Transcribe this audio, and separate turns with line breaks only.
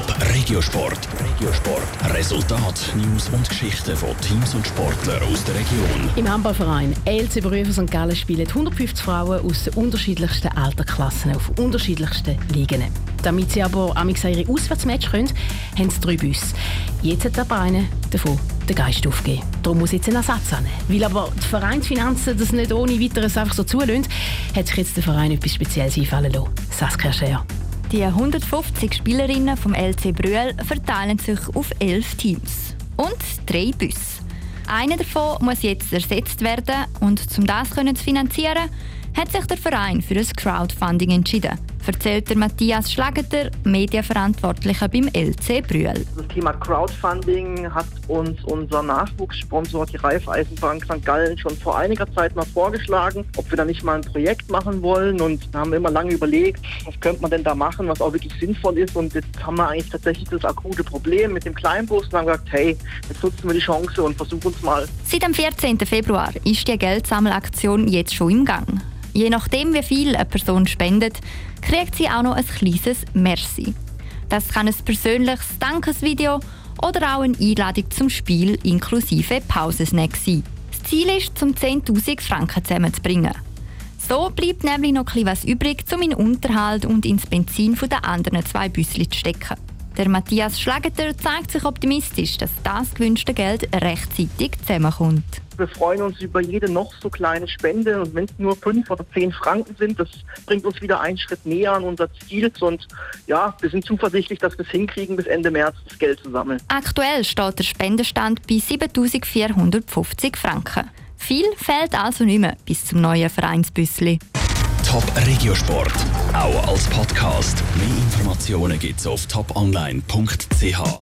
Top Regiosport. Regiosport. Resultat, News und Geschichten von Teams und Sportlern aus der Region.
Im Handballverein LC Berufe St. Gallen spielen 150 Frauen aus den unterschiedlichsten Altersklassen auf unterschiedlichsten Ligen. Damit sie aber an ihre Auswärtsmatch können, haben sie drei Busse. Jetzt hat aber einer davon den Geist aufgegeben. Darum muss jetzt ein Ersatz an. Weil aber die Vereinsfinanzen das nicht ohne weiteres einfach so zulassen, hat sich jetzt der Verein etwas Spezielles einfallen lassen. Saskia Scher.
Die 150 Spielerinnen vom LC Brühl verteilen sich auf elf Teams und drei Busse. Einer davon muss jetzt ersetzt werden und um das zu finanzieren, hat sich der Verein für ein Crowdfunding entschieden erzählt der Matthias Schlageter, Medienverantwortlicher beim LC Brühl.
Das Thema Crowdfunding hat uns unser Nachwuchssponsor, die Raiffeisenbank St. Gallen, schon vor einiger Zeit mal vorgeschlagen, ob wir da nicht mal ein Projekt machen wollen. Und da haben wir immer lange überlegt, was könnte man denn da machen, was auch wirklich sinnvoll ist. Und jetzt haben wir eigentlich tatsächlich das akute Problem mit dem Kleinbus und haben gesagt, hey, jetzt nutzen wir die Chance und versuchen es mal.
Seit dem 14. Februar ist die Geldsammelaktion jetzt schon im Gang. Je nachdem, wie viel eine Person spendet, kriegt sie auch noch ein kleines Merci. Das kann ein persönliches Dankesvideo oder auch eine Einladung zum Spiel inklusive Pausensnack sein. Das Ziel ist, um 10.000 Franken zusammenzubringen. So bleibt nämlich noch etwas übrig, um in Unterhalt und ins Benzin der anderen zwei Büsschen zu stecken. Der Matthias Schlageter zeigt sich optimistisch, dass das gewünschte Geld rechtzeitig zusammenkommt.
Wir freuen uns über jede noch so kleine Spende und wenn es nur fünf oder zehn Franken sind, das bringt uns wieder einen Schritt näher an unser Ziel und ja, wir sind zuversichtlich, dass wir es hinkriegen, bis Ende März das Geld zu sammeln.
Aktuell steht der Spendenstand bei 7.450 Franken. Viel fehlt also nicht mehr bis zum neuen Vereinsbüssli.
Top Regiosport, auch als Podcast. Mehr Informationen gibt's auf toponline.ch.